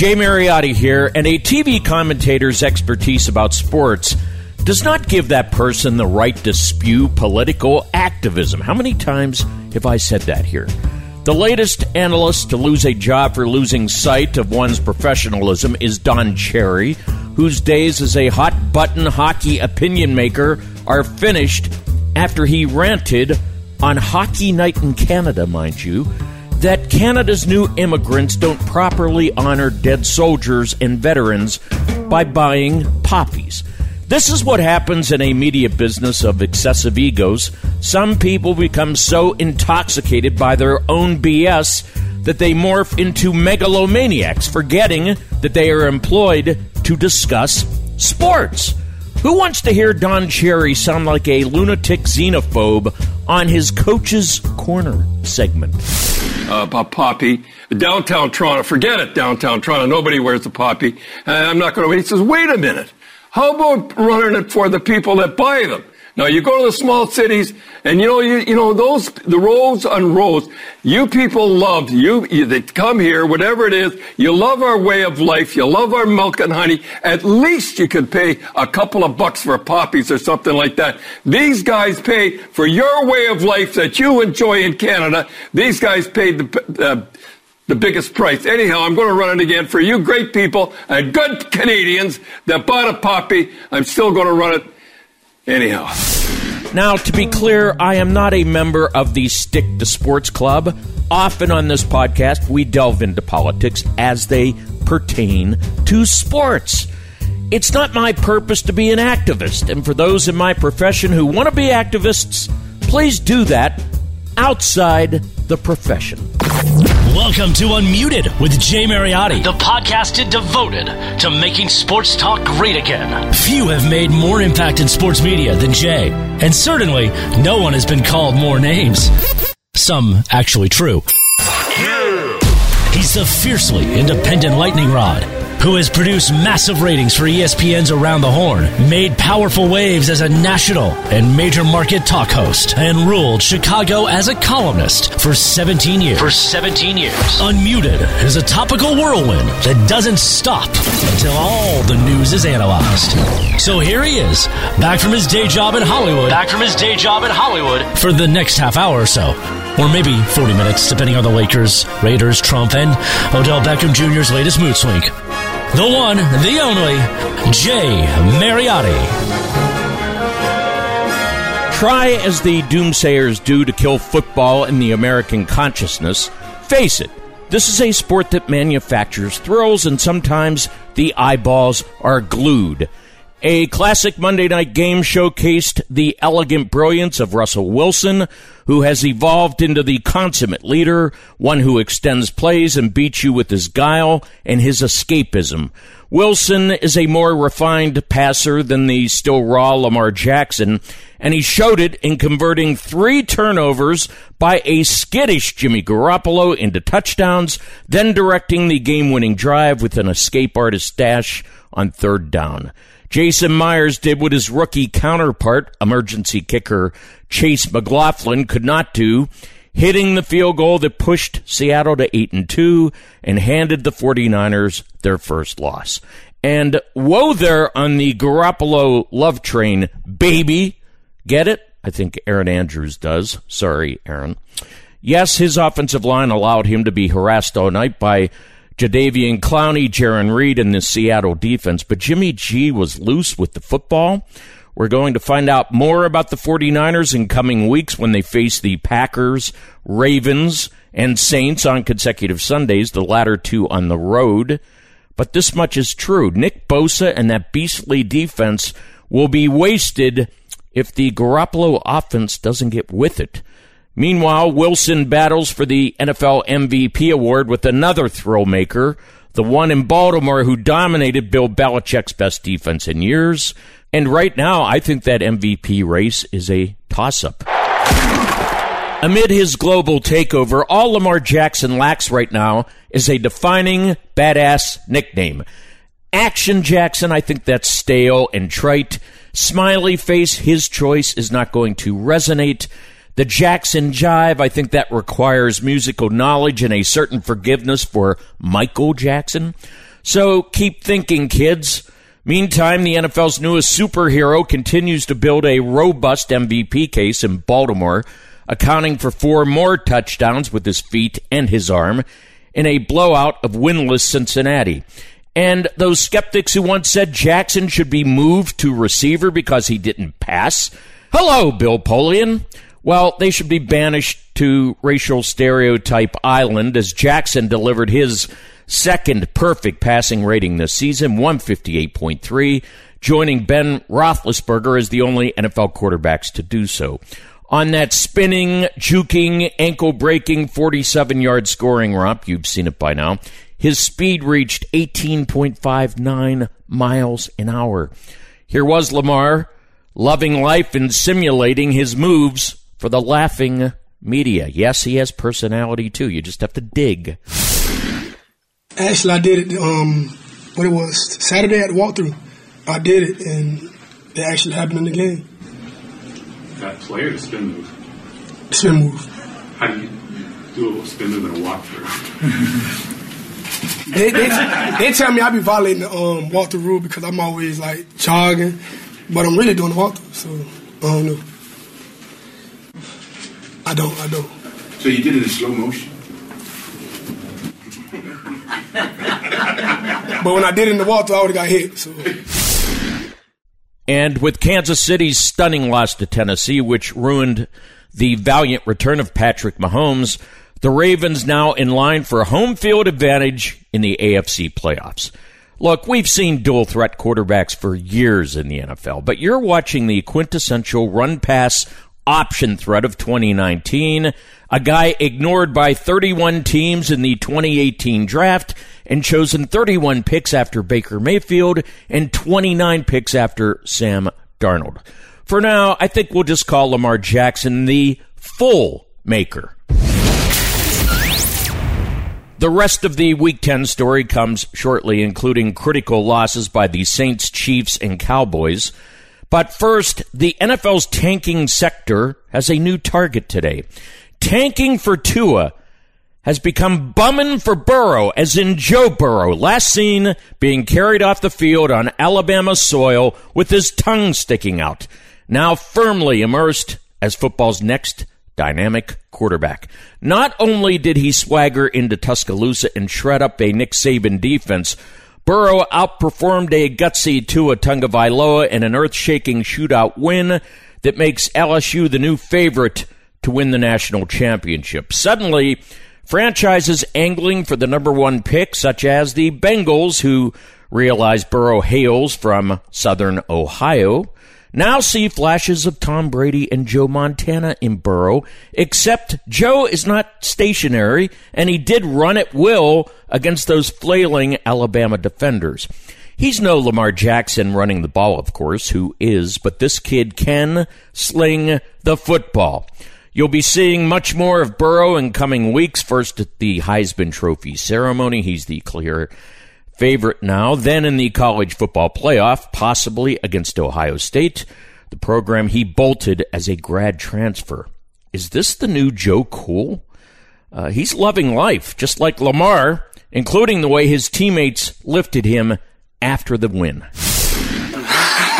Jay Mariotti here, and a TV commentator's expertise about sports does not give that person the right to spew political activism. How many times have I said that here? The latest analyst to lose a job for losing sight of one's professionalism is Don Cherry, whose days as a hot button hockey opinion maker are finished after he ranted on Hockey Night in Canada, mind you, that Canada's new immigrants don't properly honor dead soldiers and veterans by buying poppies. This is what happens in a media business of excessive egos. Some people become so intoxicated by their own BS that they morph into megalomaniacs, forgetting that they are employed to discuss sports. Who wants to hear Don Cherry sound like a lunatic xenophobe on his Coach's Corner segment? Uh, poppy. Downtown Toronto, forget it, downtown Toronto. Nobody wears a poppy. Uh, I'm not going to wait. He says, wait a minute. How about running it for the people that buy them? Now you go to the small cities, and you know, you, you know those the roads and roads. You people love you, you. Come here, whatever it is. You love our way of life. You love our milk and honey. At least you could pay a couple of bucks for poppies or something like that. These guys pay for your way of life that you enjoy in Canada. These guys paid the. Uh, the biggest price. Anyhow, I'm going to run it again for you great people and good Canadians that bought a poppy. I'm still going to run it anyhow. Now, to be clear, I am not a member of the Stick to Sports Club. Often on this podcast, we delve into politics as they pertain to sports. It's not my purpose to be an activist, and for those in my profession who want to be activists, please do that outside the profession. Welcome to Unmuted with Jay Mariotti, the podcast devoted to making sports talk great again. Few have made more impact in sports media than Jay, and certainly no one has been called more names. Some actually true. He's the fiercely independent lightning rod who has produced massive ratings for ESPN's Around the Horn, made powerful waves as a national and major market talk host, and ruled Chicago as a columnist for 17 years. For 17 years. Unmuted is a topical whirlwind that doesn't stop until all the news is analyzed. So here he is, back from his day job in Hollywood. Back from his day job in Hollywood for the next half hour or so. Or maybe 40 minutes, depending on the Lakers, Raiders, Trump, and Odell Beckham Jr.'s latest mood swing the one, the only, Jay Mariotti. Try as the doomsayers do to kill football in the American consciousness, face it, this is a sport that manufactures thrills, and sometimes the eyeballs are glued. A classic Monday night game showcased the elegant brilliance of Russell Wilson, who has evolved into the consummate leader, one who extends plays and beats you with his guile and his escapism. Wilson is a more refined passer than the still raw Lamar Jackson, and he showed it in converting three turnovers by a skittish Jimmy Garoppolo into touchdowns, then directing the game winning drive with an escape artist dash on third down. Jason Myers did what his rookie counterpart, emergency kicker Chase McLaughlin, could not do, hitting the field goal that pushed Seattle to 8 and 2 and handed the 49ers their first loss. And whoa there on the Garoppolo love train, baby. Get it? I think Erin Andrews does. Sorry, Erin. Yes, his offensive line allowed him to be harassed all night by Jadeveon Clowney, Jarran Reed, and the Seattle defense, but Jimmy G was loose with the football. We're going to find out more about the 49ers in coming weeks when they face the Packers, Ravens, and Saints on consecutive Sundays, the latter two on the road. But this much is true. Nick Bosa and that beastly defense will be wasted if the Garoppolo offense doesn't get with it. Meanwhile, Wilson battles for the NFL MVP award with another thrill maker, the one in Baltimore who dominated Bill Belichick's best defense in years. And right now, I think that MVP race is a toss up. Amid his global takeover, all Lamar Jackson lacks right now is a defining badass nickname. Action Jackson, I think that's stale and trite. Smiley face, his choice is not going to resonate. The Jackson Jive, I think that requires musical knowledge and a certain forgiveness for Michael Jackson. So keep thinking, kids. Meantime, the NFL's newest superhero continues to build a robust MVP case in Baltimore, accounting for four more touchdowns with his feet and his arm in a blowout of winless Cincinnati. And those skeptics who once said Jackson should be moved to receiver because he didn't pass. Hello, Bill Polian. Well, they should be banished to racial stereotype island as Jackson delivered his second perfect passing rating this season, 158.3, joining Ben Roethlisberger as the only NFL quarterbacks to do so. On that spinning, juking, ankle breaking 47 yard scoring romp, you've seen it by now, his speed reached 18.59 miles an hour. Here was Lamar, loving life and simulating his moves for the laughing media. Yes, he has personality too. You just have to dig. Actually, I did it. Um, what it was Saturday at the walkthrough. I did it, and it actually happened in the game. That play or the spin move? Spin move. How do you do a spin move in a walkthrough? they, they, they, tell me I be violating the um, walkthrough rule because I'm always like jogging, but I'm really doing the walkthrough, so I don't know. I don't. I don't. So you did it in slow motion. but when I did it in the walkthrough, I would have got hit. So. And with Kansas City's stunning loss to Tennessee, which ruined the valiant return of Patrick Mahomes, the Ravens now in line for a home field advantage in the AFC playoffs. Look, we've seen dual threat quarterbacks for years in the NFL, but you're watching the quintessential run pass option threat of 2019, a guy ignored by 31 teams in the 2018 draft and chosen 31 picks after Baker Mayfield and 29 picks after Sam Darnold. For now, I think we'll just call Lamar Jackson the fool maker. The rest of the Week 10 story comes shortly, including critical losses by the Saints, Chiefs, and Cowboys. But first, the NFL's tanking sector has a new target today. Tanking for Tua has become bumming for Burrow, as in Joe Burrow, last seen being carried off the field on Alabama soil with his tongue sticking out, now firmly immersed as football's next dynamic quarterback. Not only did he swagger into Tuscaloosa and shred up a Nick Saban defense, Burrow outperformed a gutsy Tua Tagovailoa in an earth-shaking shootout win that makes LSU the new favorite to win the national championship. Suddenly, franchises angling for the number one pick, such as the Bengals, who realize Burrow hails from southern Ohio, now see flashes of Tom Brady and Joe Montana in Burrow, except Joe is not stationary, and he did run at will against those flailing Alabama defenders. He's no Lamar Jackson running the ball, of course, who is, but this kid can sling the football. You'll be seeing much more of Burrow in coming weeks. First at the Heisman Trophy ceremony, he's the clear favorite now, then in the college football playoff, possibly against Ohio State, the program he bolted as a grad transfer. Is this the new Joe Cool? Uh, he's loving life, just like Lamar, including the way his teammates lifted him after the win.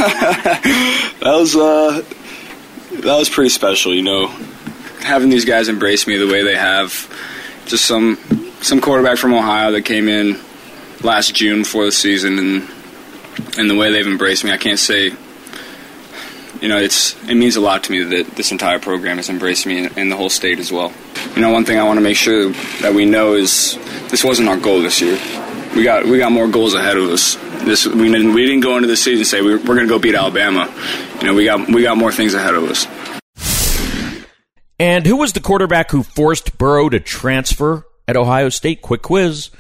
that was uh, that was pretty special, you know, having these guys embrace me the way they have. Just some some quarterback from Ohio that came in last June for the season, and and the way they've embraced me, I can't say. You know, it's it means a lot to me that this entire program has embraced me and, and the whole state as well. You know, one thing I want to make sure that we know is this wasn't our goal this year. We got we got more goals ahead of us. This we didn't we didn't go into the season say we, we're going to go beat Alabama. You know, we got we got more things ahead of us. And who was the quarterback who forced Burrow to transfer at Ohio State? Quick quiz.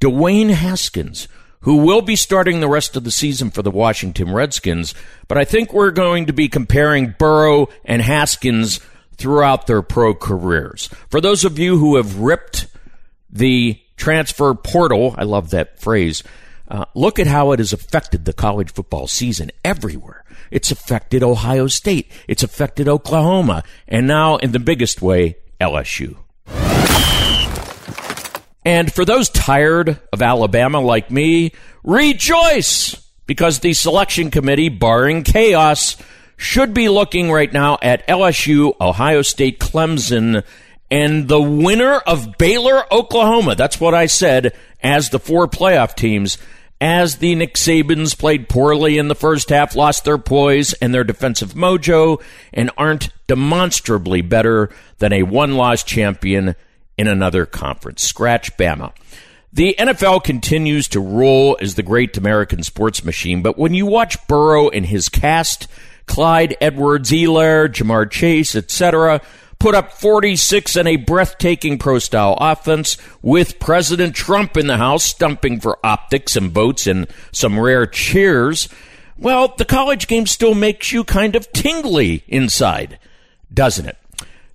Dwayne Haskins, who will be starting the rest of the season for the Washington Redskins. But I think we're going to be comparing Burrow and Haskins throughout their pro careers. For those of you who have ripped the transfer portal, I love that phrase. Uh, look at how it has affected the college football season everywhere. It's affected Ohio State. It's affected Oklahoma. And now, in the biggest way, LSU. And for those tired of Alabama like me, rejoice! Because the selection committee, barring chaos, should be looking right now at LSU, Ohio State, Clemson, and the winner of Baylor, Oklahoma. That's what I said as the four playoff teams. As the Nick Sabans played poorly in the first half, lost their poise and their defensive mojo, and aren't demonstrably better than a one loss champion in another conference. Scratch Bama. The NFL continues to roll as the great American sports machine, but when you watch Burrow and his cast, Clyde Edwards Helaire, Ja'Marr Chase, etc., put up 46 in a breathtaking pro style offense with President Trump in the house stumping for optics and votes and some rare cheers. Well, the college game still makes you kind of tingly inside, doesn't it?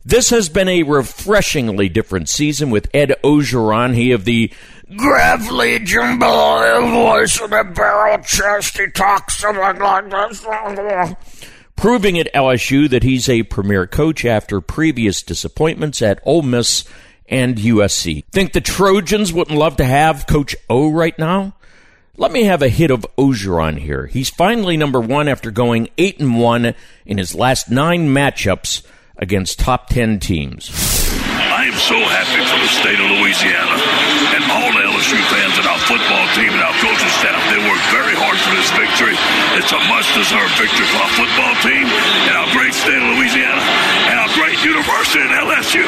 This has been a refreshingly different season with Ed Orgeron, he of the gravelly jambalaya voice and a barrel chest. He talks something like this. Proving at LSU that he's a premier coach after previous disappointments at Ole Miss and USC. Think the Trojans wouldn't love to have Coach O right now? Let me have a hit of Orgeron here. He's finally number one after going eight and one in his last nine matchups against top 10 teams. I am so happy for the state of Louisiana and all the LSU fans and our football team and our coaching staff. They worked very hard for this victory. It's a must-deserved victory for our football team and our great state of Louisiana and our great university at LSU.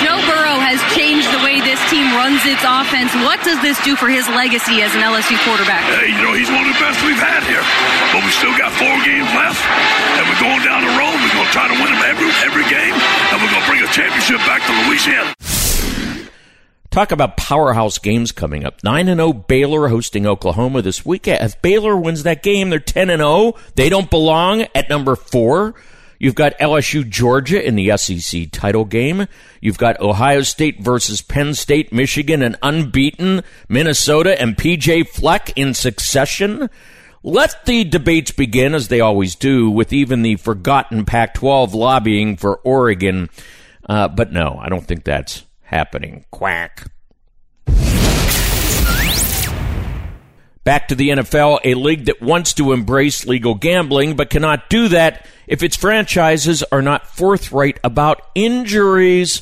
Joe Burrow has changed the way this team runs its offense. What does this do for his legacy as an LSU quarterback? Hey, you know, he's one of the best we've had here. But we still got four games left, and we're going down the road. We're going to try to win them every, every game, and we're going to bring a championship back to Louisiana. Talk about powerhouse games coming up. 9 and 0 Baylor hosting Oklahoma this weekend. If Baylor wins that game, they're 10 and 0. They don't belong at number 4. You've got LSU Georgia in the SEC title game. You've got Ohio State versus Penn State, Michigan, and unbeaten Minnesota and PJ Fleck in succession. Let the debates begin, as they always do, with even the forgotten Pac 12 lobbying for Oregon. Uh, but no, I don't think that's happening. Quack. Back to the NFL, a league that wants to embrace legal gambling but cannot do that if its franchises are not forthright about injuries.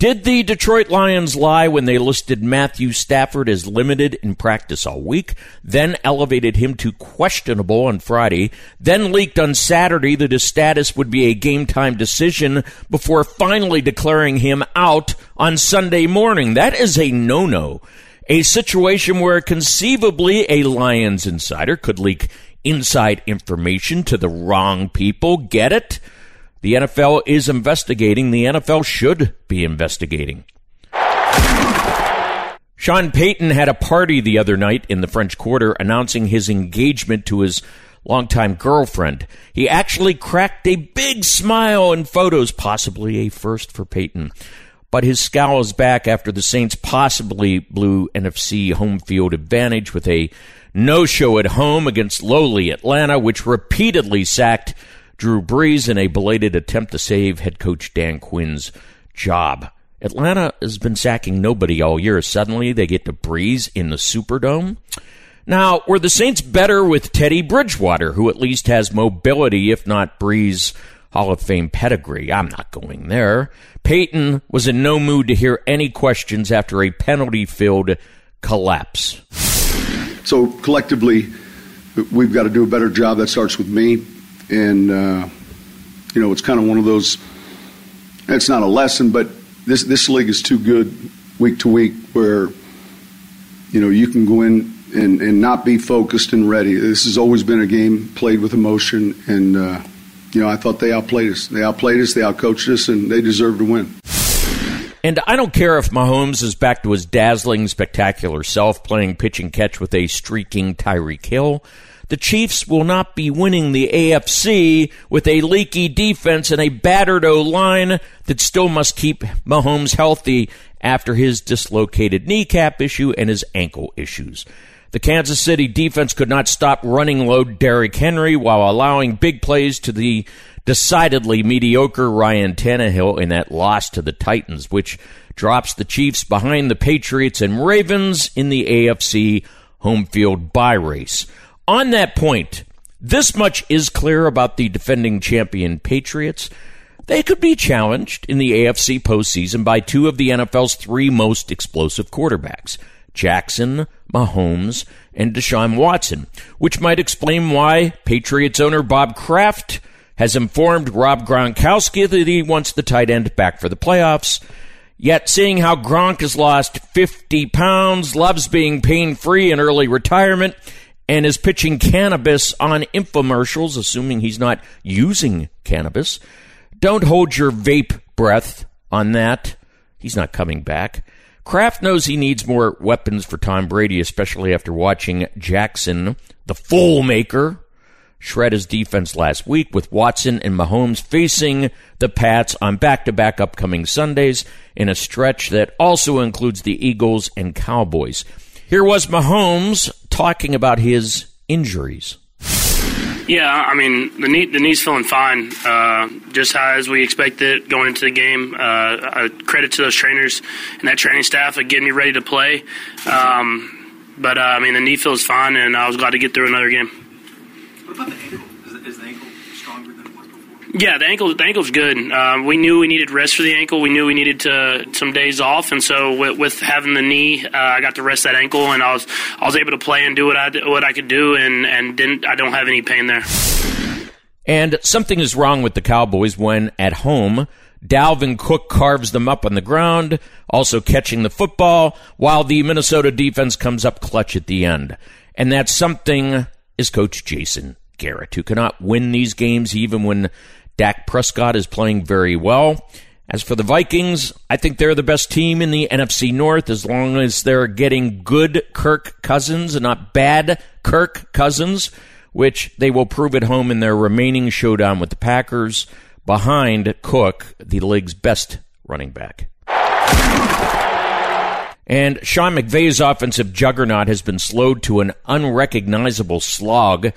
Did the Detroit Lions lie when they listed Matthew Stafford as limited in practice all week, then elevated him to questionable on Friday, then leaked on Saturday that his status would be a game time decision before finally declaring him out on Sunday morning? That is a no no a situation where conceivably a Lions insider could leak inside information to the wrong people. Get it? The NFL is investigating. The NFL should be investigating. Sean Payton had a party the other night in the French Quarter announcing his engagement to his longtime girlfriend. He actually cracked a big smile in photos, possibly a first for Payton but his scowl is back after the Saints possibly blew NFC home field advantage with a no show at home against lowly Atlanta, which repeatedly sacked Drew Brees in a belated attempt to save head coach Dan Quinn's job. Atlanta has been sacking nobody all year. Suddenly they get to Brees in the Superdome. Now, were the Saints better with Teddy Bridgewater, who at least has mobility, if not Brees' Hall of Fame pedigree? I'm not going there. Payton was in no mood to hear any questions after a penalty filled collapse. So, collectively, we've got to do a better job. That starts with me. And, uh, you know, it's kind of one of those, it's not a lesson, but this, this league is too good week to week where, you know, you can go in and, and not be focused and ready. This has always been a game played with emotion. And, uh, you know, I thought they outplayed us. They outplayed us, they outcoached us, and they deserve to win. And I don't care if Mahomes is back to his dazzling, spectacular self, playing pitch and catch with a streaking Tyreek Hill. The Chiefs will not be winning the AFC with a leaky defense and a battered O line that still must keep Mahomes healthy after his dislocated kneecap issue and his ankle issues. The Kansas City defense could not stop running low Derrick Henry while allowing big plays to the decidedly mediocre Ryan Tannehill in that loss to the Titans, which drops the Chiefs behind the Patriots and Ravens in the AFC home field bye race. On that point, this much is clear about the defending champion Patriots. They could be challenged in the AFC postseason by two of the NFL's three most explosive quarterbacks. Jackson, Mahomes, and Deshaun Watson, which might explain why Patriots owner Bob Kraft has informed Rob Gronkowski that he wants the tight end back for the playoffs. Yet, seeing how Gronk has lost 50 pounds, loves being pain free in early retirement, and is pitching cannabis on infomercials, assuming he's not using cannabis, don't hold your vape breath on that. He's not coming back. Kraft knows he needs more weapons for Tom Brady, especially after watching Jackson, the fool maker, shred his defense last week with Watson and Mahomes facing the Pats on back to back upcoming Sundays in a stretch that also includes the Eagles and Cowboys. Here was Mahomes talking about his injuries. Yeah, I mean the knee the knee's feeling fine, uh, just as we expected going into the game. Uh, credit to those trainers and that training staff of getting me ready to play. Um, but uh, I mean the knee feels fine, and I was glad to get through another game. What about the ankle? Is, the ankle stronger than it was before? Yeah, the ankle the ankle's good. Uh, we knew we needed rest for the ankle. We knew we needed to, some days off, and so with, with having the knee, uh, I got to rest that ankle, and I was I was able to play and do what I what I could do, and and didn't I don't have any pain there. And something is wrong with the Cowboys when at home. Dalvin Cook carves them up on the ground, also catching the football, while the Minnesota defense comes up clutch at the end. And that's something is Coach Jason Garrett, who cannot win these games even when Dak Prescott is playing very well. As for the Vikings, I think they're the best team in the NFC North as long as they're getting good Kirk Cousins and not bad Kirk Cousins which they will prove at home in their remaining showdown with the Packers behind Cook, the league's best running back. And Sean McVay's offensive juggernaut has been slowed to an unrecognizable slog.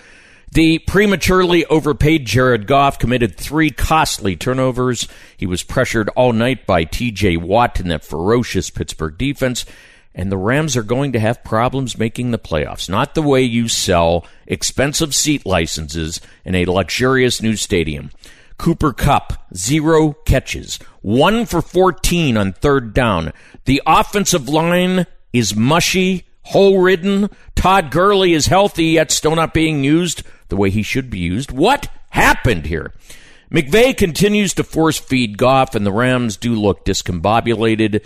The prematurely overpaid Jared Goff committed three costly turnovers. He was pressured all night by TJ Watt in that ferocious Pittsburgh defense and the Rams are going to have problems making the playoffs. Not the way you sell expensive seat licenses in a luxurious new stadium. Cooper Kupp, zero catches, one for 14 on third down. The offensive line is mushy, hole ridden. Todd Gurley is healthy, yet still not being used the way he should be used. What happened here? McVay continues to force feed Goff, and the Rams do look discombobulated.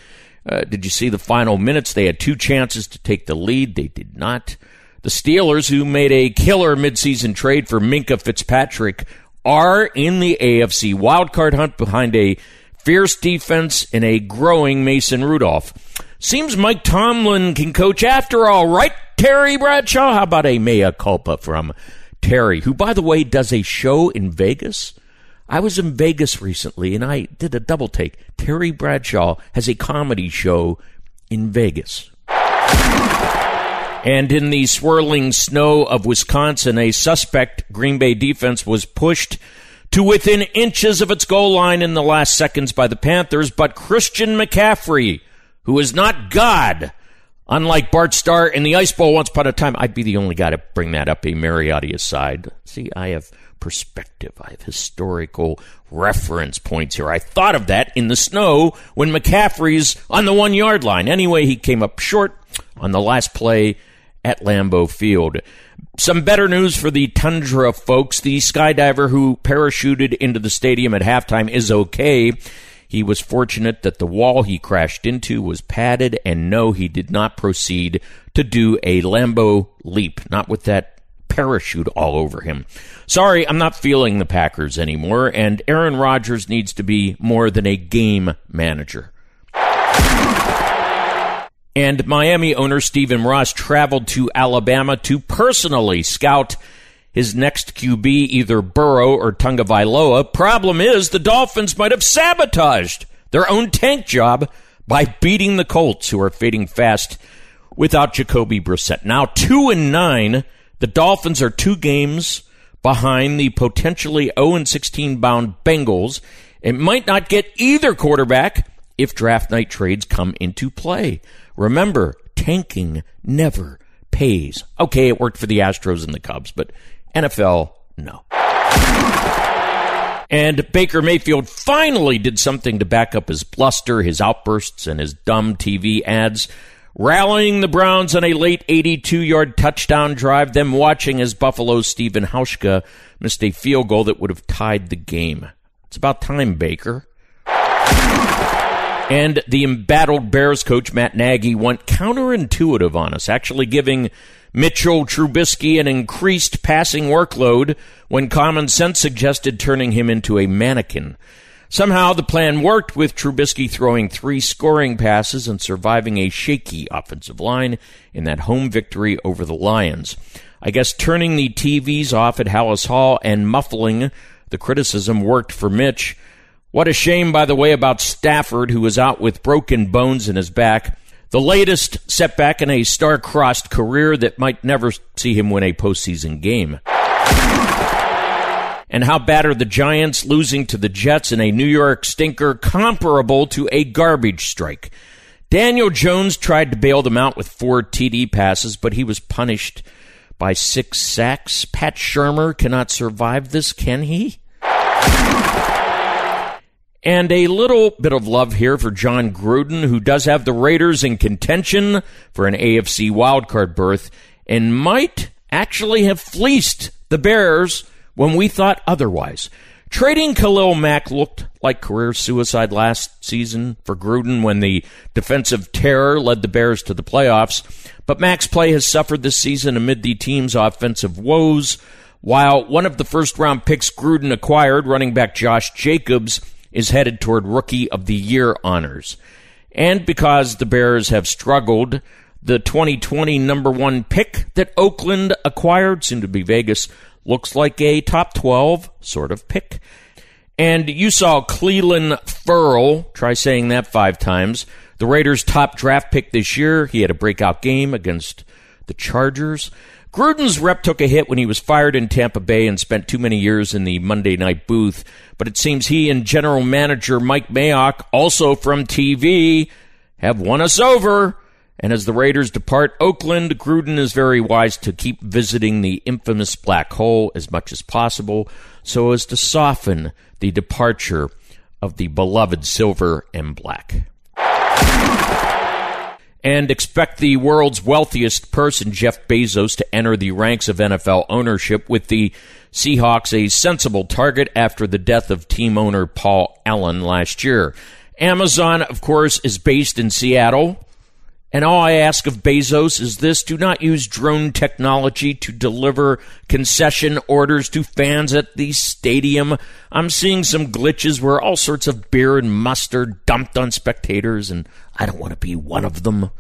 Uh, did you see the final minutes? They had two chances to take the lead. They did not. The Steelers, who made a killer midseason trade for Minkah Fitzpatrick, are in the AFC wildcard hunt behind a fierce defense and a growing Mason Rudolph. Seems Mike Tomlin can coach after all, right, Terry Bradshaw? How about a mea culpa from Terry, who, by the way, does a show in Vegas? I was in Vegas recently and I did a double take. Terry Bradshaw has a comedy show in Vegas. And in the swirling snow of Wisconsin, a suspect Green Bay defense was pushed to within inches of its goal line in the last seconds by the Panthers, but Christian McCaffrey, who is not God, unlike Bart Starr in the Ice Bowl once upon a time, I'd be the only guy to bring that up, a Mariotti aside. See, I have perspective. I have historical reference points here. I thought of that in the snow when McCaffrey's on the one yard line. Anyway, he came up short on the last play at Lambeau Field. Some better news for the Tundra folks. The skydiver who parachuted into the stadium at halftime is okay. He was fortunate that the wall he crashed into was padded, and no, he did not proceed to do a Lambeau leap, not with that parachute all over him. Sorry, I'm not feeling the Packers anymore, and Aaron Rodgers needs to be more than a game manager. And Miami owner Stephen Ross traveled to Alabama to personally scout his next QB, either Burrow or Tagovailoa. Problem is, the Dolphins might have sabotaged their own tank job by beating the Colts, who are fading fast without Jacoby Brissett. Now, two and nine, the Dolphins are two games behind the potentially 0 and 16 bound Bengals. It might not get either quarterback if draft night trades come into play. Remember, tanking never pays. Okay, it worked for the Astros and the Cubs, but NFL, no. And Baker Mayfield finally did something to back up his bluster, his outbursts, and his dumb TV ads, rallying the Browns on a late 82 yard touchdown drive, then watching as Buffalo's Stephen Hauschka missed a field goal that would have tied the game. It's about time, Baker. And the embattled Bears coach Matt Nagy went counterintuitive on us, actually giving Mitchell Trubisky an increased passing workload when common sense suggested turning him into a mannequin. Somehow the plan worked with Trubisky throwing three scoring passes and surviving a shaky offensive line in that home victory over the Lions. I guess turning the TVs off at Halas Hall and muffling the criticism worked for Mitch. What a shame, by the way, about Stafford, who was out with broken bones in his back. The latest setback in a star-crossed career that might never see him win a postseason game. And how bad are the Giants losing to the Jets in a New York stinker comparable to a garbage strike? Daniel Jones tried to bail them out with four TD passes, but he was punished by six sacks. Pat Shurmur cannot survive this, can he? And a little bit of love here for Jon Gruden, who does have the Raiders in contention for an AFC wildcard berth and might actually have fleeced the Bears when we thought otherwise. Trading Khalil Mack looked like career suicide last season for Gruden when the defensive terror led the Bears to the playoffs. But Mack's play has suffered this season amid the team's offensive woes. While one of the first round picks Gruden acquired, running back Josh Jacobs, is headed toward Rookie of the Year honors. And because the Bears have struggled, the 2020 number one pick that Oakland acquired, soon to be Vegas, looks like a top 12 sort of pick. And you saw Clelin Ferrell, try saying that five times, the Raiders' top draft pick this year. He had a breakout game against the Chargers. Gruden's rep took a hit when he was fired in Tampa Bay and spent too many years in the Monday night booth, but it seems he and general manager Mike Mayock, also from TV, have won us over. And as the Raiders depart Oakland, Gruden is very wise to keep visiting the infamous black hole as much as possible so as to soften the departure of the beloved silver and black and expect the world's wealthiest person, Jeff Bezos, to enter the ranks of NFL ownership with the Seahawks a sensible target after the death of team owner Paul Allen last year. Amazon, of course, is based in Seattle. And all I ask of Bezos is this do not use drone technology to deliver concession orders to fans at the stadium. I'm seeing some glitches where all sorts of beer and mustard dumped on spectators, and I don't want to be one of them.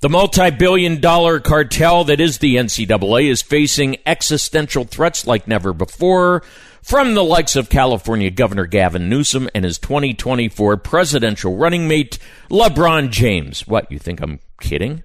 The multi billion dollar cartel that is the NCAA is facing existential threats like never before from the likes of California Governor Gavin Newsom and his 2024 presidential running mate, LeBron James. What, you think I'm kidding?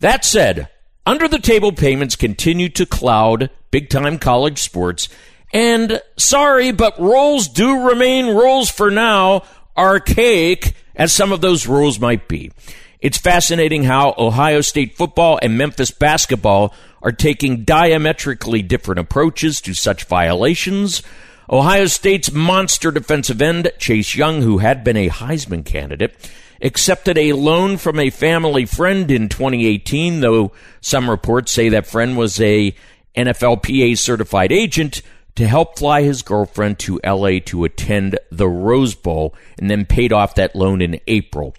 That said, under the table payments continue to cloud big time college sports and sorry, but rules do remain rules for now, archaic as some of those rules might be. It's fascinating how Ohio State football and Memphis basketball are taking diametrically different approaches to such violations. Ohio State's monster defensive end, Chase Young, who had been a Heisman candidate, accepted a loan from a family friend in 2018, though some reports say that friend was a NFLPA certified agent to help fly his girlfriend to LA to attend the Rose Bowl and then paid off that loan in April.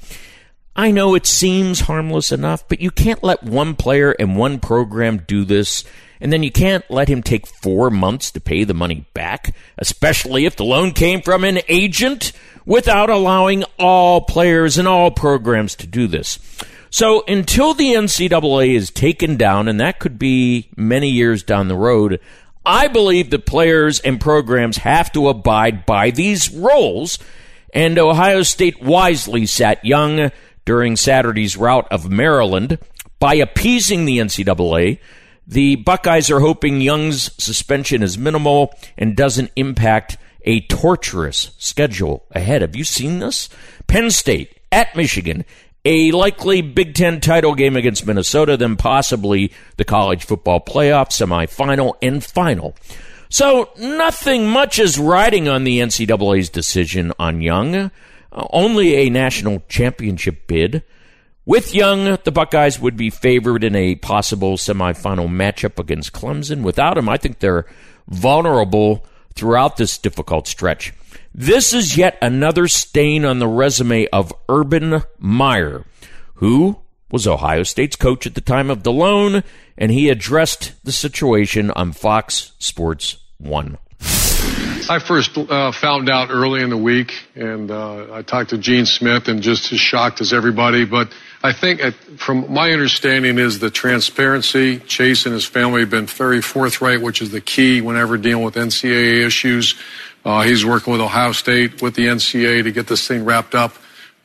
I know it seems harmless enough, but you can't let one player and one program do this, and then you can't let him take four months to pay the money back, especially if the loan came from an agent, without allowing all players and all programs to do this. So until the NCAA is taken down, and that could be many years down the road, I believe the players and programs have to abide by these rules. And Ohio State wisely sat Young during Saturday's rout of Maryland by appeasing the NCAA. The Buckeyes are hoping Young's suspension is minimal and doesn't impact a torturous schedule ahead. Have you seen this? Penn State at Michigan, a likely Big Ten title game against Minnesota, then possibly the college football playoff semifinal and final. So nothing much is riding on the NCAA's decision on Young. Uh, only a national championship bid. With Young, the Buckeyes would be favored in a possible semifinal matchup against Clemson. Without him, I think they're vulnerable throughout this difficult stretch. This is yet another stain on the resume of Urban Meyer, who was Ohio State's coach at the time of the loan, and he addressed the situation on Fox Sports 1. I first uh, found out early in the week, and uh, I talked to Gene Smith, and just as shocked as everybody. But I think, uh, from my understanding, is the transparency. Chase and his family have been very forthright, which is the key whenever dealing with NCAA issues. Uh, he's working with Ohio State, with the NCAA to get this thing wrapped up.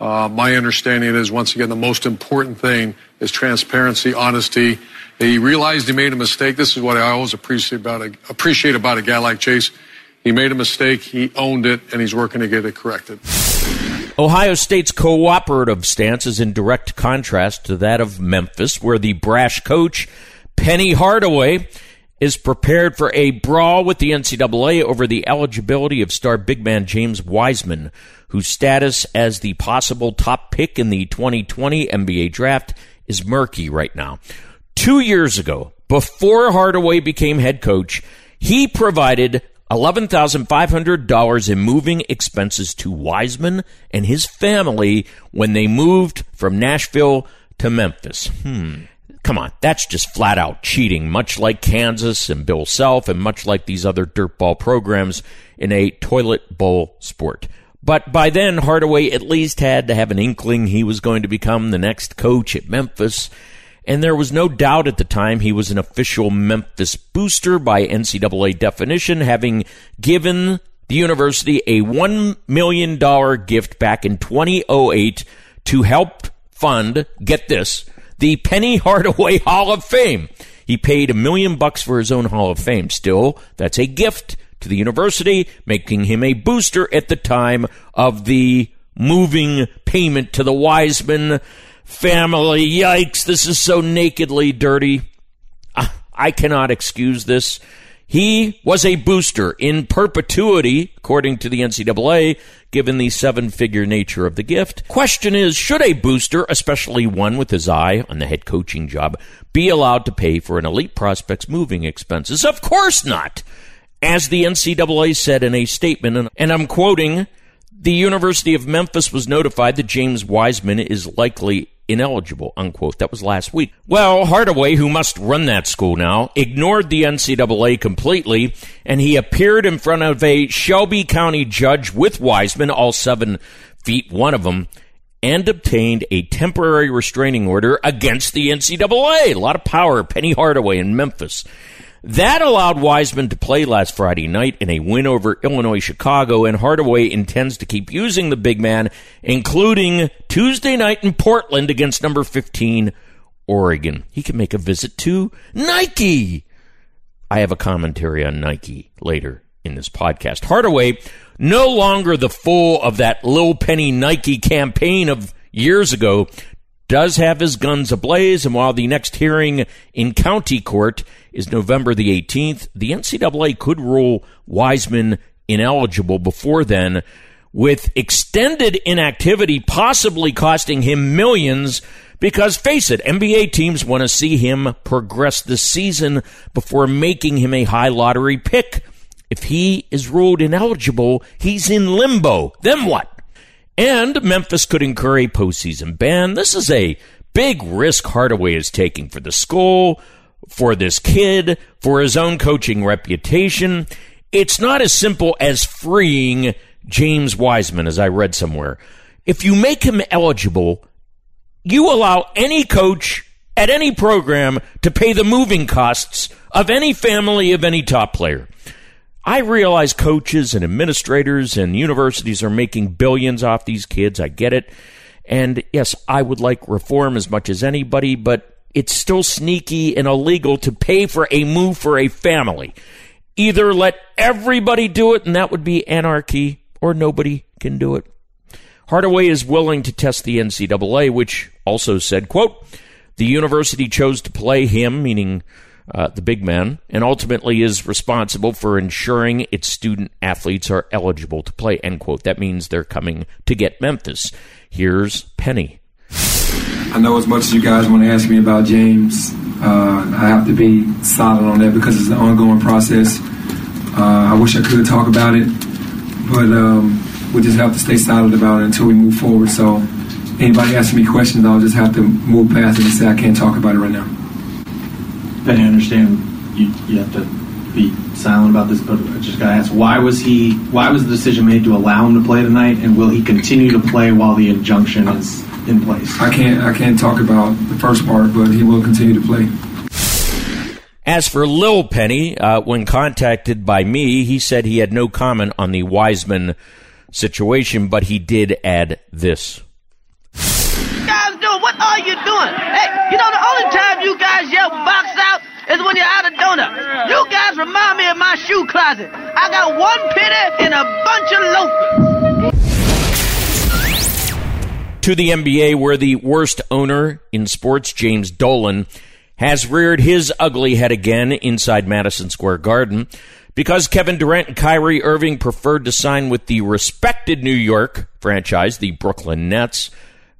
Uh, my understanding is, once again, the most important thing is transparency, honesty. He realized he made a mistake. This is what I always appreciate about a, appreciate about a guy like Chase he made a mistake, he owned it, and he's working to get it corrected. Ohio State's cooperative stance is in direct contrast to that of Memphis, where the brash coach, Penny Hardaway, is prepared for a brawl with the NCAA over the eligibility of star big man James Wiseman, whose status as the possible top pick in the 2020 NBA draft is murky right now. Two years ago, before Hardaway became head coach, he provided $11,500 in moving expenses to Wiseman and his family when they moved from Nashville to Memphis. Hmm. Come on, that's just flat out cheating, much like Kansas and Bill Self, and much like these other dirtball programs in a toilet bowl sport. But by then, Hardaway at least had to have an inkling he was going to become the next coach at Memphis and there was no doubt at the time he was an official Memphis booster by NCAA definition, having given the university a $1 million gift back in 2008 to help fund, get this, the Penny Hardaway Hall of Fame. He paid a million bucks for his own Hall of Fame. Still, that's a gift to the university, making him a booster at the time of the moving payment to the Wiseman family. Yikes, this is so nakedly dirty. I cannot excuse this. He was a booster in perpetuity, according to the NCAA, given the seven figure nature of the gift. Question is should a booster, especially one with his eye on the head coaching job, be allowed to pay for an elite prospect's moving expenses? Of course not. As the NCAA said in a statement, and I'm quoting, the University of Memphis was notified that James Wiseman is likely ineligible, unquote. That was last week. Well, Hardaway, who must run that school now, ignored the NCAA completely, and he appeared in front of a Shelby County judge with Wiseman, all seven feet one of them, and obtained a temporary restraining order against the NCAA. A lot of power, Penny Hardaway in Memphis. That allowed Wiseman to play last Friday night in a win over Illinois Chicago, and Hardaway intends to keep using the big man, including Tuesday night in Portland against number 15, Oregon. He can make a visit to Nike. I have a commentary on Nike later in this podcast. Hardaway, no longer the fool of that Lil Penny Nike campaign of years ago, does have his guns ablaze, and while the next hearing in county court is November the 18th, the NCAA could rule Wiseman ineligible before then, with extended inactivity possibly costing him millions. Because face it, NBA teams want to see him progress this season before making him a high lottery pick. If he is ruled ineligible, he's in limbo. Then what? And Memphis could incur a postseason ban. This is a big risk Hardaway is taking for the school, for this kid, for his own coaching reputation. It's not as simple as freeing James Wiseman, as I read somewhere. If you make him eligible, you allow any coach at any program to pay the moving costs of any family of any top player. I realize coaches and administrators and universities are making billions off these kids. I get it. And yes, I would like reform as much as anybody, but it's still sneaky and illegal to pay for a move for a family. Either let everybody do it, and that would be anarchy, or nobody can do it. Hardaway is willing to test the NCAA, which also said, quote, the university chose to play him, meaning uh, the big man, and ultimately is responsible for ensuring its student athletes are eligible to play. End quote. That means they're coming to get Memphis. Here's Penny. I know as much as you guys want to ask me about James, uh, I have to be solid on that because it's an ongoing process. Uh, I wish I could talk about it, but um, we just have to stay solid about it until we move forward. So, anybody asking me questions, I'll just have to move past it and say I can't talk about it right now. Penny, I understand you, you have to be silent about this, but I just got to ask: Why was he? Why was the decision made to allow him to play tonight, and will he continue to play while the injunction is in place? I can't. I can't talk about the first part, but he will continue to play. As for Lil Penny, uh, when contacted by me, he said he had no comment on the Wiseman situation, but he did add this. guys doing? What are you doing? Hey, you know the only time you guys yell box out is when you're out of donut. You guys remind me of my shoe closet. I got one penny and a bunch of loafers. To the NBA, where the worst owner in sports, James Dolan, has reared his ugly head again inside Madison Square Garden because Kevin Durant and Kyrie Irving preferred to sign with the respected New York franchise, the Brooklyn Nets.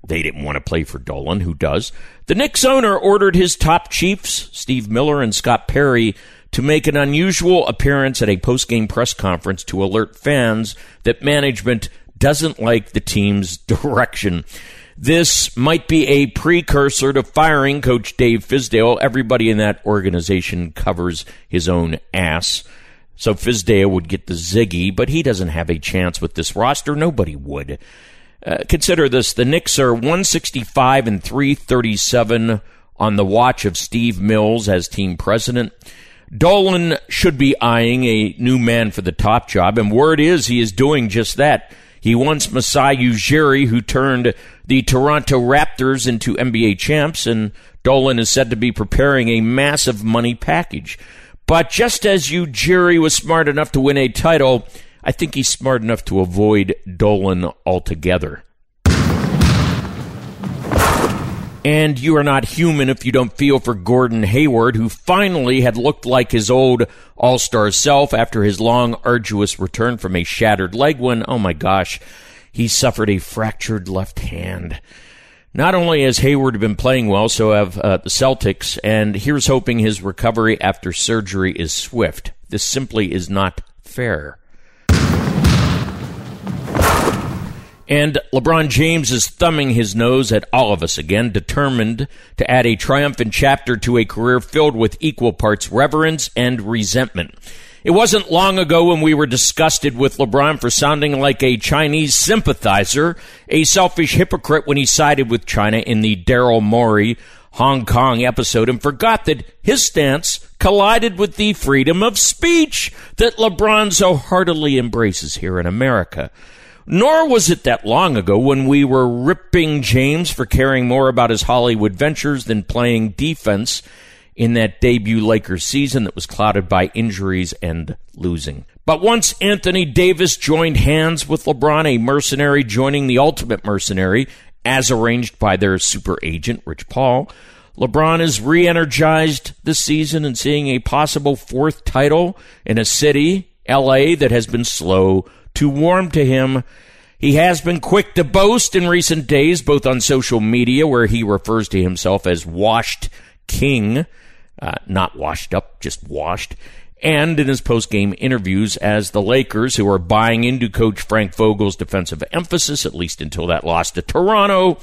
They didn't want to play for Dolan, who does. The Knicks owner ordered his top chiefs, Steve Mills and Scott Perry, to make an unusual appearance at a post-game press conference to alert fans that management doesn't like the team's direction. This might be a precursor to firing Coach Dave Fizdale. Everybody in that organization covers his own ass. So Fizdale would get the ziggy, but he doesn't have a chance with this roster. Nobody would. Uh, consider this: the Knicks are 165 and 337 on the watch of Steve Mills as team president. Dolan should be eyeing a new man for the top job, and word is he is doing just that. He wants Masai Ujiri, who turned the Toronto Raptors into NBA champs, and Dolan is said to be preparing a massive money package. But just as Ujiri was smart enough to win a title, I think he's smart enough to avoid Dolan altogether. And you are not human if you don't feel for Gordon Hayward, who finally had looked like his old all star self after his long, arduous return from a shattered leg when, oh my gosh, he suffered a fractured left hand. Not only has Hayward been playing well, so have uh, the Celtics, and here's hoping his recovery after surgery is swift. This simply is not fair. And LeBron James is thumbing his nose at all of us again, determined to add a triumphant chapter to a career filled with equal parts reverence and resentment. It wasn't long ago when we were disgusted with LeBron for sounding like a Chinese sympathizer, a selfish hypocrite when he sided with China in the Daryl Morey Hong Kong episode and forgot that his stance collided with the freedom of speech that LeBron so heartily embraces here in America. Nor was it that long ago when we were ripping James for caring more about his Hollywood ventures than playing defense in that debut Lakers season that was clouded by injuries and losing. But once Anthony Davis joined hands with LeBron, a mercenary joining the ultimate mercenary, as arranged by their super agent, Rich Paul, LeBron is re energized this season and seeing a possible fourth title in a city, LA, that has been slow to warm to him. He has been quick to boast in recent days, both on social media, where he refers to himself as washed king, uh, not washed up, just washed, and in his post-game interviews as the Lakers, who are buying into Coach Frank Vogel's defensive emphasis, at least until that loss to Toronto,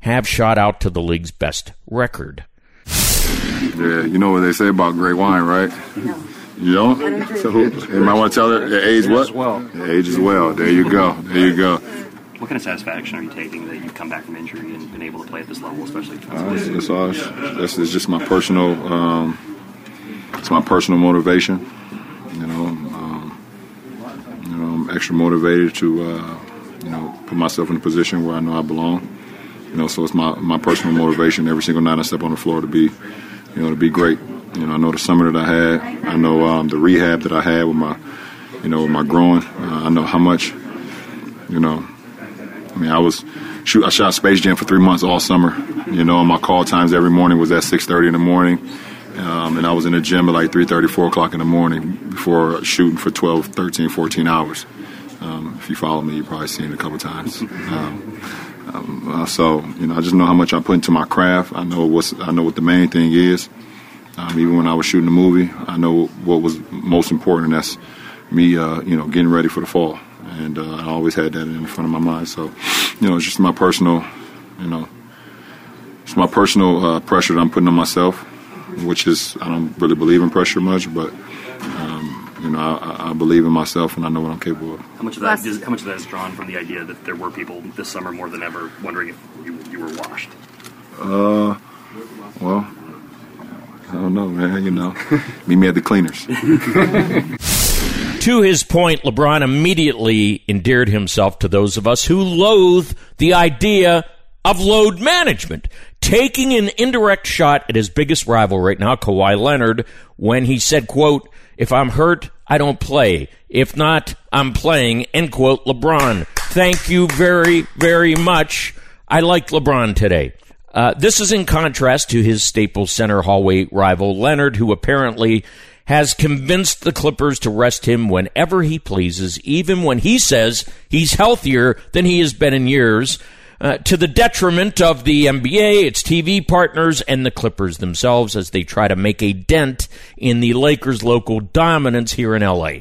have shot out to the league's best record. Yeah, you know what they say about great wine, right? No. You don't? So who, you might want to tell her the age what? well. The age as well. There you go. There you go. What kind of satisfaction are you taking that you've come back from injury and been able to play at this level, especially uh, it's, it's, all, that's it's just my personal. Um, it's my personal motivation. You know, um, extra motivated to, uh, you know, put myself in a position where I know I belong. You know, so it's my, my personal motivation every single night I step on the floor to be, you know, to be great. You know, I know the summer that I had. I know um, the rehab that I had with my, you know, with my growing. Uh, I know how much, you know. I mean, I was shoot. I shot Space Jam for three months all summer. You know, my call times every morning was at 6:30 in the morning, um, and I was in the gym at like 3:30, 4 o'clock in the morning before shooting for 12, 13, 14 hours. Um, if you follow me, you've probably seen it a couple times. Um, um, uh, so you know, I just know how much I put into my craft. I know what's I know what the main thing is. Um, even when I was shooting the movie, I know what was most important, and that's me, uh, you know, getting ready for the fall. And uh, I always had that in front of my mind. So, you know, it's just my personal, you know, it's my personal uh, pressure that I'm putting on myself, which is I don't really believe in pressure much, but um, you know, I, I, believe in myself and I know what I'm capable of. How much of that is how much of that is drawn from the idea that there were people this summer more than ever wondering if you, you were washed? Uh, well, I don't know, man. You know, meet me at the cleaners. to his point, LeBron immediately endeared himself to those of us who loathe the idea of load management, taking an indirect shot at his biggest rival right now, Kawhi Leonard, when he said, quote, if I'm hurt, I don't play. If not, I'm playing, end quote, LeBron. Thank you very, very much. I like LeBron today. Uh, this is in contrast to his Staples Center hallway rival Leonard, who apparently has convinced the Clippers to rest him whenever he pleases, even when he says he's healthier than he has been in years, uh, to the detriment of the NBA, its TV partners, and the Clippers themselves as they try to make a dent in the Lakers' local dominance here in LA.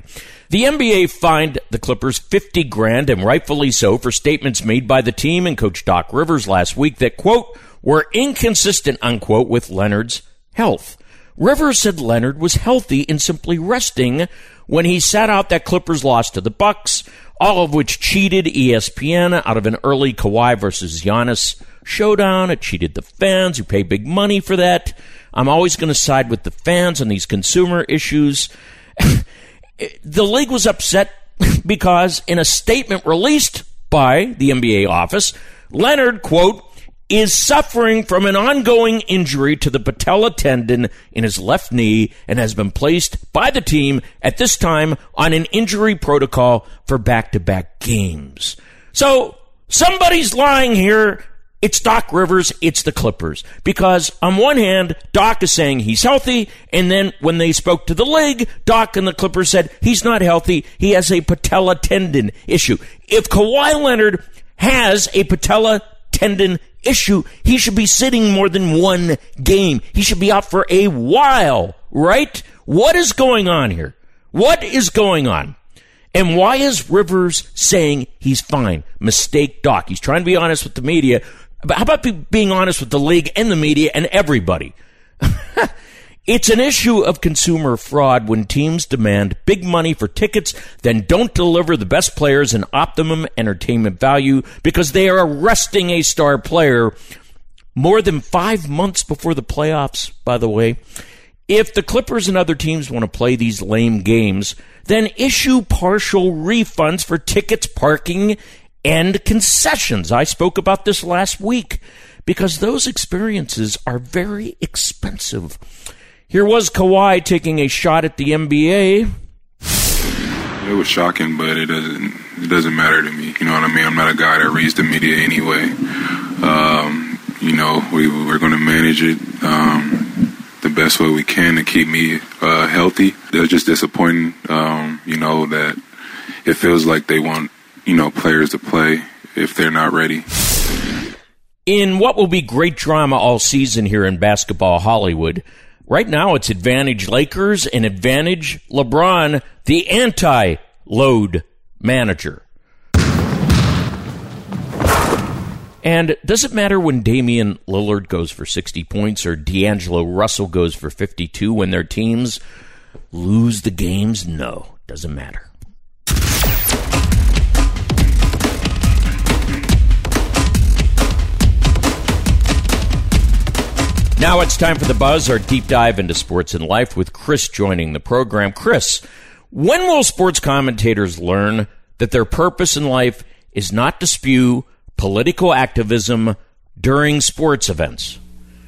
The NBA fined the Clippers 50 grand, and rightfully so, for statements made by the team and coach Doc Rivers last week that, quote, were inconsistent, unquote, with Leonard's health. Rivers said Leonard was healthy and simply resting when he sat out that Clippers loss to the Bucks, all of which cheated ESPN out of an early Kawhi versus Giannis showdown. It cheated the fans who pay big money for that. I'm always going to side with the fans on these consumer issues. the league was upset because in a statement released by the NBA office, Leonard, quote, is suffering from an ongoing injury to the patella tendon in his left knee and has been placed by the team at this time on an injury protocol for back to back games. So somebody's lying here. It's Doc Rivers, it's the Clippers. Because on one hand, Doc is saying he's healthy, and then when they spoke to the league, Doc and the Clippers said he's not healthy, he has a patella tendon issue. If Kawhi Leonard has a patella tendon issue. He should be sitting more than one game. He should be out for a while, right? What is going on here? What is going on? And why is Rivers saying he's fine? Mistake Doc. He's trying to be honest with the media. But how about be, being honest with the league and the media and everybody? It's an issue of consumer fraud when teams demand big money for tickets, then don't deliver the best players an optimum entertainment value because they are arresting a star player more than five months before the playoffs, by the way. If the Clippers and other teams want to play these lame games, then issue partial refunds for tickets, parking, and concessions. I spoke about this last week because those experiences are very expensive. Here was Kawhi taking a shot at the NBA. It was shocking, but it doesn't it doesn't matter to me. You know what I mean? I'm not a guy that reads the media anyway. Um, you know, we we're going to manage it um, the best way we can to keep me uh, healthy. Was just disappointing. Um, you know that it feels like they want you know players to play if they're not ready. In what will be great drama all season here in basketball Hollywood, Right now, it's advantage Lakers and advantage LeBron, the anti load manager. And does it matter when Damian Lillard goes for 60 points or D'Angelo Russell goes for 52 when their teams lose the games? No, doesn't matter. Now it's time for the buzz, our deep dive into sports and life with Chris joining the program. Chris, when will sports commentators learn that their purpose in life is not to spew political activism during sports events.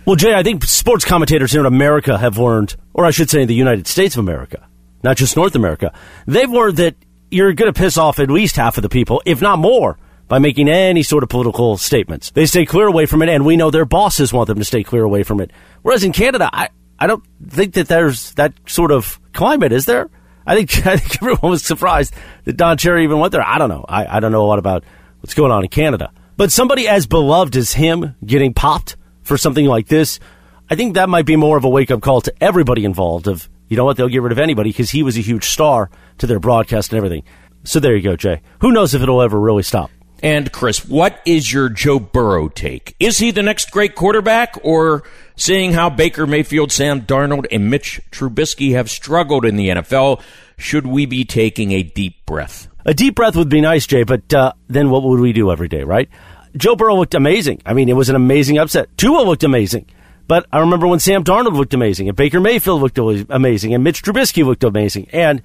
Well, Jay, I think sports commentators here in America have learned, or I should say in the United States of America, not just North America, they've learned that you're going to piss off at least half of the people, if not more, by making any sort of political statements. They stay clear away from it, and we know their bosses want them to stay clear away from it. Whereas in Canada, I, I don't think that there's that sort of climate, is there? I think, I think everyone was surprised that Don Cherry even went there. I don't know. I, I don't know a lot about what's going on in Canada. But somebody as beloved as him getting popped for something like this, I think that might be more of a wake up call to everybody involved of, you know what, they'll get rid of anybody because he was a huge star to their broadcast and everything. So there you go, Jay. Who knows if it'll ever really stop? And Chris, what is your Joe Burrow take? Is he the next great quarterback, or seeing how Baker Mayfield, Sam Darnold, and Mitch Trubisky have struggled in the NFL, should we be taking a deep breath? A deep breath would be nice, Jay, but uh, then what would we do every day, right? Joe Burrow looked amazing. I mean, it was an amazing upset. Tua looked amazing. But I remember when Sam Darnold looked amazing, and Baker Mayfield looked amazing, and Mitch Trubisky looked amazing. And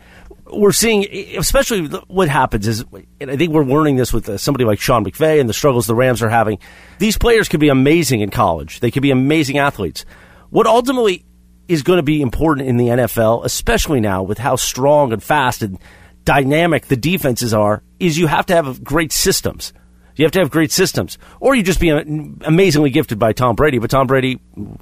we're seeing, especially what happens is, and I think we're learning this with uh, somebody like Sean McVay and the struggles the Rams are having. These players could be amazing in college. They could be amazing athletes. What ultimately is going to be important in the NFL, especially now with how strong and fast and dynamic the defenses are, is you have to have great systems. You have to have great systems, or you just be amazingly gifted by Tom Brady. But Tom Brady,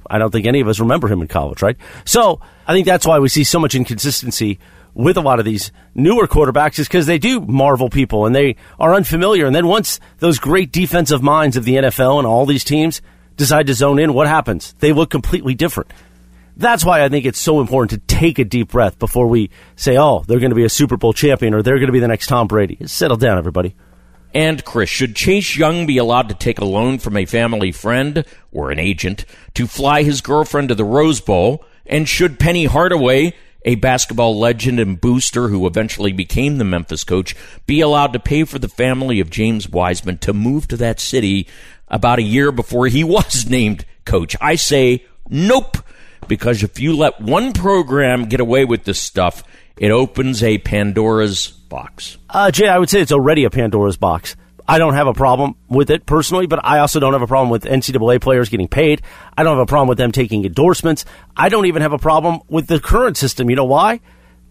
I don't think any of us remember him in college, right? So I think that's why we see so much inconsistency with a lot of these newer quarterbacks is because they do marvel people and they are unfamiliar. And then once those great defensive minds of the NFL and all these teams decide to zone in, what happens? They look completely different. That's why I think it's so important to take a deep breath before we say, oh, they're going to be a Super Bowl champion or they're going to be the next Tom Brady. Settle down, everybody. And Chris, should Chase Young be allowed to take a loan from a family friend or an agent to fly his girlfriend to the Rose Bowl? And should Penny Hardaway a basketball legend and booster who eventually became the Memphis coach, be allowed to pay for the family of James Wiseman to move to that city about a year before he was named coach? I say nope, because if you let one program get away with this stuff, it opens a Pandora's box. Uh, Jay, I would say it's already a Pandora's box. I don't have a problem with it personally, but I also don't have a problem with NCAA players getting paid. I don't have a problem with them taking endorsements. I don't even have a problem with the current system. You know why?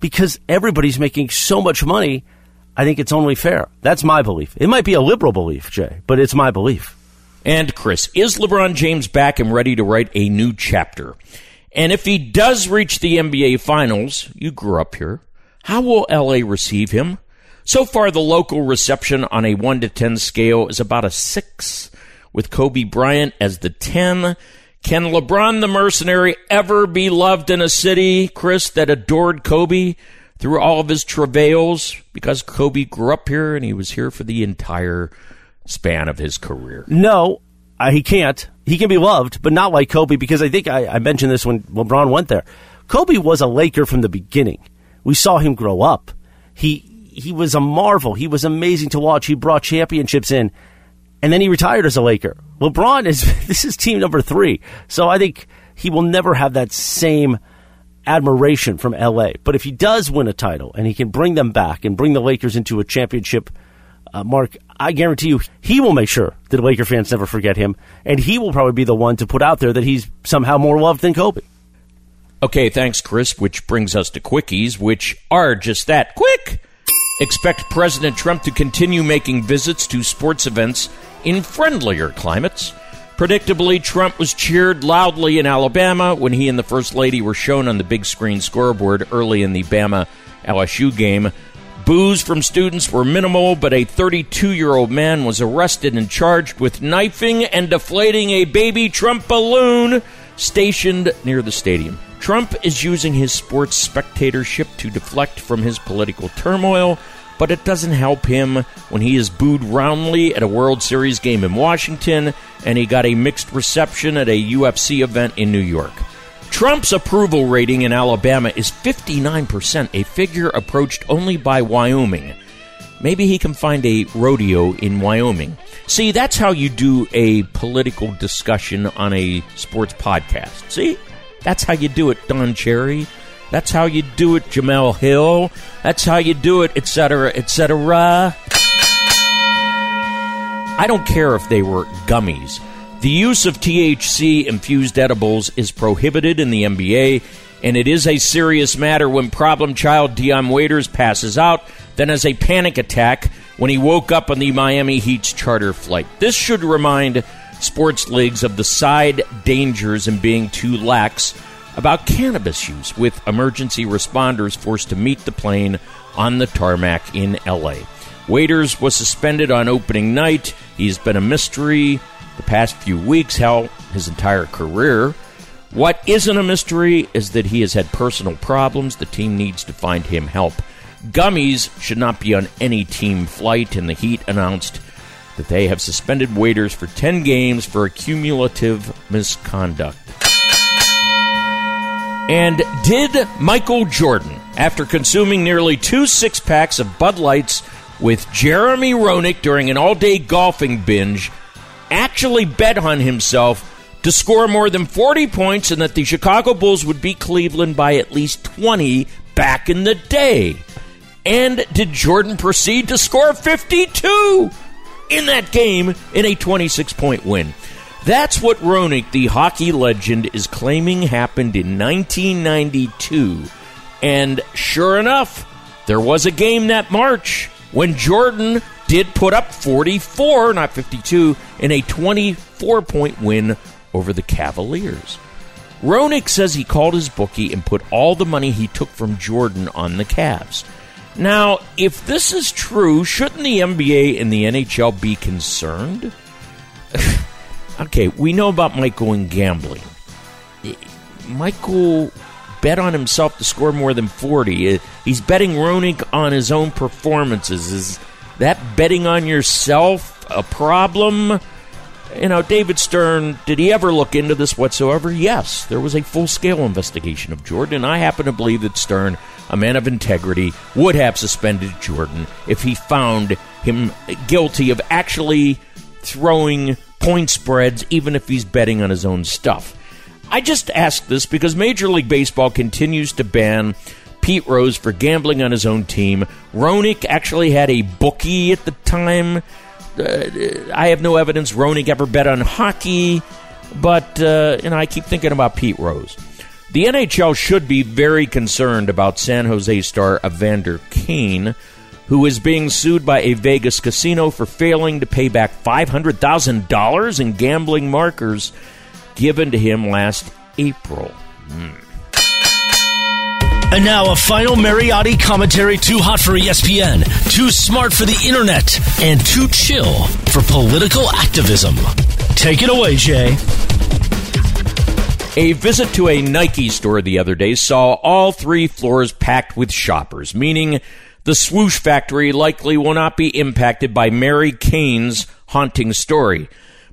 Because everybody's making so much money. I think it's only fair. That's my belief. It might be a liberal belief, Jay, but it's my belief. And Chris, is LeBron James back and ready to write a new chapter? And if he does reach the NBA Finals, you grew up here, how will LA receive him? So far, the local reception on a 1 to 10 scale is about a 6, with Kobe Bryant as the 10. Can LeBron the mercenary ever be loved in a city, Chris, that adored Kobe through all of his travails? Because Kobe grew up here and he was here for the entire span of his career. No, uh, he can't. He can be loved, but not like Kobe, because I think I, I mentioned this when LeBron went there. Kobe was a Laker from the beginning. We saw him grow up. He he was a marvel. He was amazing to watch. He brought championships in, and then he retired as a Laker. LeBron is this is team number three, so I think he will never have that same admiration from LA. But if he does win a title and he can bring them back and bring the Lakers into a championship, uh, Mark, I guarantee you he will make sure that Laker fans never forget him, and he will probably be the one to put out there that he's somehow more loved than Kobe. Okay, thanks, Chris. Which brings us to quickies, which are just that quick. Expect President Trump to continue making visits to sports events in friendlier climates. Predictably, Trump was cheered loudly in Alabama when he and the First Lady were shown on the big screen scoreboard early in the Bama LSU game. Boos from students were minimal, but a 32 year old man was arrested and charged with knifing and deflating a baby Trump balloon stationed near the stadium. Trump is using his sports spectatorship to deflect from his political turmoil, but it doesn't help him when he is booed roundly at a World Series game in Washington and he got a mixed reception at a UFC event in New York. Trump's approval rating in Alabama is 59%, a figure approached only by Wyoming. Maybe he can find a rodeo in Wyoming. See, that's how you do a political discussion on a sports podcast. See? That's how you do it, Don Cherry. That's how you do it, Jemele Hill. That's how you do it, etc., etc. I don't care if they were gummies. The use of THC infused edibles is prohibited in the NBA, and it is a serious matter when problem child Dion Waiters passes out, then has a panic attack when he woke up on the Miami Heat's charter flight. This should remind sports leagues of the side dangers in being too lax about cannabis use, with emergency responders forced to meet the plane on the tarmac in LA. Waiters was suspended on opening night. He's been a mystery the past few weeks, how his entire career. What isn't a mystery is that he has had personal problems. The team needs to find him help. Gummies should not be on any team flight, and the Heat announced that they have suspended Waiters for 10 games for cumulative misconduct. And did Michael Jordan, after consuming nearly two six packs of Bud Lights with Jeremy Roenick during an all day golfing binge, actually bet on himself to score more than 40 points and that the Chicago Bulls would beat Cleveland by at least 20 back in the day? And did Jordan proceed to score 52 in that game in a 26 point win? That's what Roenick, the hockey legend, is claiming happened in 1992. And sure enough, there was a game that March when Jordan did put up 44, not 52, in a 24 point win over the Cavaliers. Roenick says he called his bookie and put all the money he took from Jordan on the Cavs. Now, if this is true, shouldn't the NBA and the NHL be concerned? okay, we know about Michael and gambling. Michael bet on himself to score more than 40. He's betting Roenick on his own performances. Is that betting on yourself a problem? You know, David Stern, did he ever look into this whatsoever? Yes. There was a full scale investigation of Jordan, I happen to believe that Stern a man of integrity, would have suspended Jordan if he found him guilty of actually throwing point spreads, even if he's betting on his own stuff. I just ask this because Major League Baseball continues to ban Pete Rose for gambling on his own team. Roenick actually had a bookie at the time. Uh, I have no evidence Roenick ever bet on hockey, but uh, you know I keep thinking about Pete Rose. The NHL should be very concerned about San Jose star Evander Kane, who is being sued by a Vegas casino for failing to pay back $500,000 in gambling markers given to him last April. Hmm. And now a final Mariotti commentary too hot for ESPN, too smart for the internet, and too chill for political activism. Take it away, Jay. A visit to a Nike store the other day saw all three floors packed with shoppers, meaning the swoosh factory likely will not be impacted by Mary Cain's haunting story.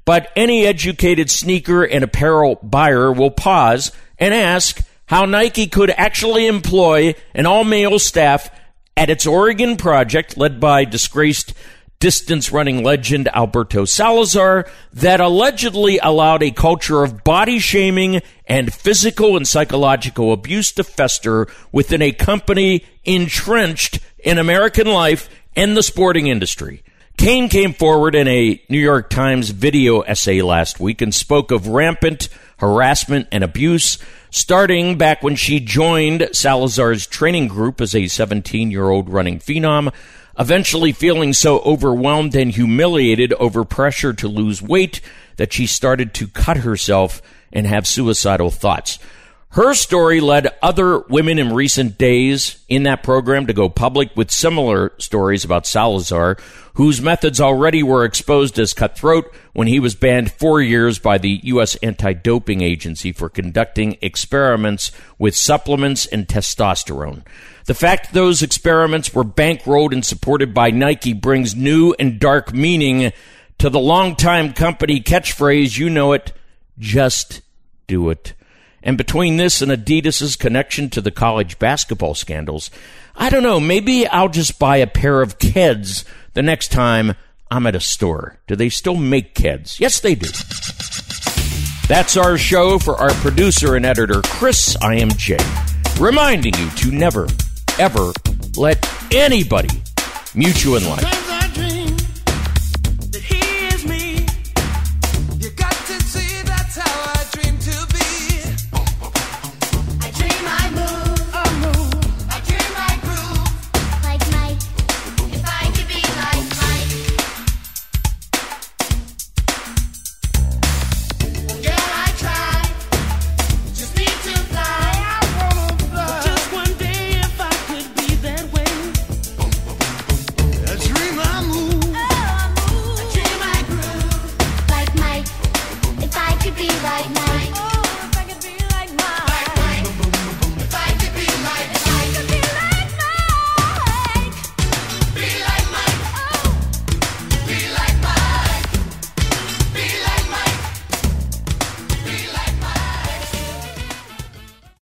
But any educated sneaker and apparel buyer will pause and ask how Nike could actually employ an all male staff at its Oregon project led by disgraced distance running legend Alberto Salazar that allegedly allowed a culture of body shaming and physical and psychological abuse to fester within a company entrenched in American life and the sporting industry. Cain came forward in a New York Times video essay last week and spoke of rampant harassment and abuse starting back when she joined Salazar's training group as a 17 year old running phenom eventually feeling so overwhelmed and humiliated over pressure to lose weight that she started to cut herself and have suicidal thoughts. Her story led other women in recent days in that program to go public with similar stories about Salazar, whose methods already were exposed as cutthroat when he was banned four years by the U.S. Anti Doping Agency for conducting experiments with supplements and testosterone. The fact those experiments were bankrolled and supported by Nike brings new and dark meaning to the longtime company catchphrase, you know it, just do it. And between this and Adidas's connection to the college basketball scandals, I don't know, maybe I'll just buy a pair of Keds the next time I'm at a store. Do they still make Keds? Yes, they do. That's our show for our producer and editor, Chris I am Jay. reminding you to never, ever let anybody mute you in life.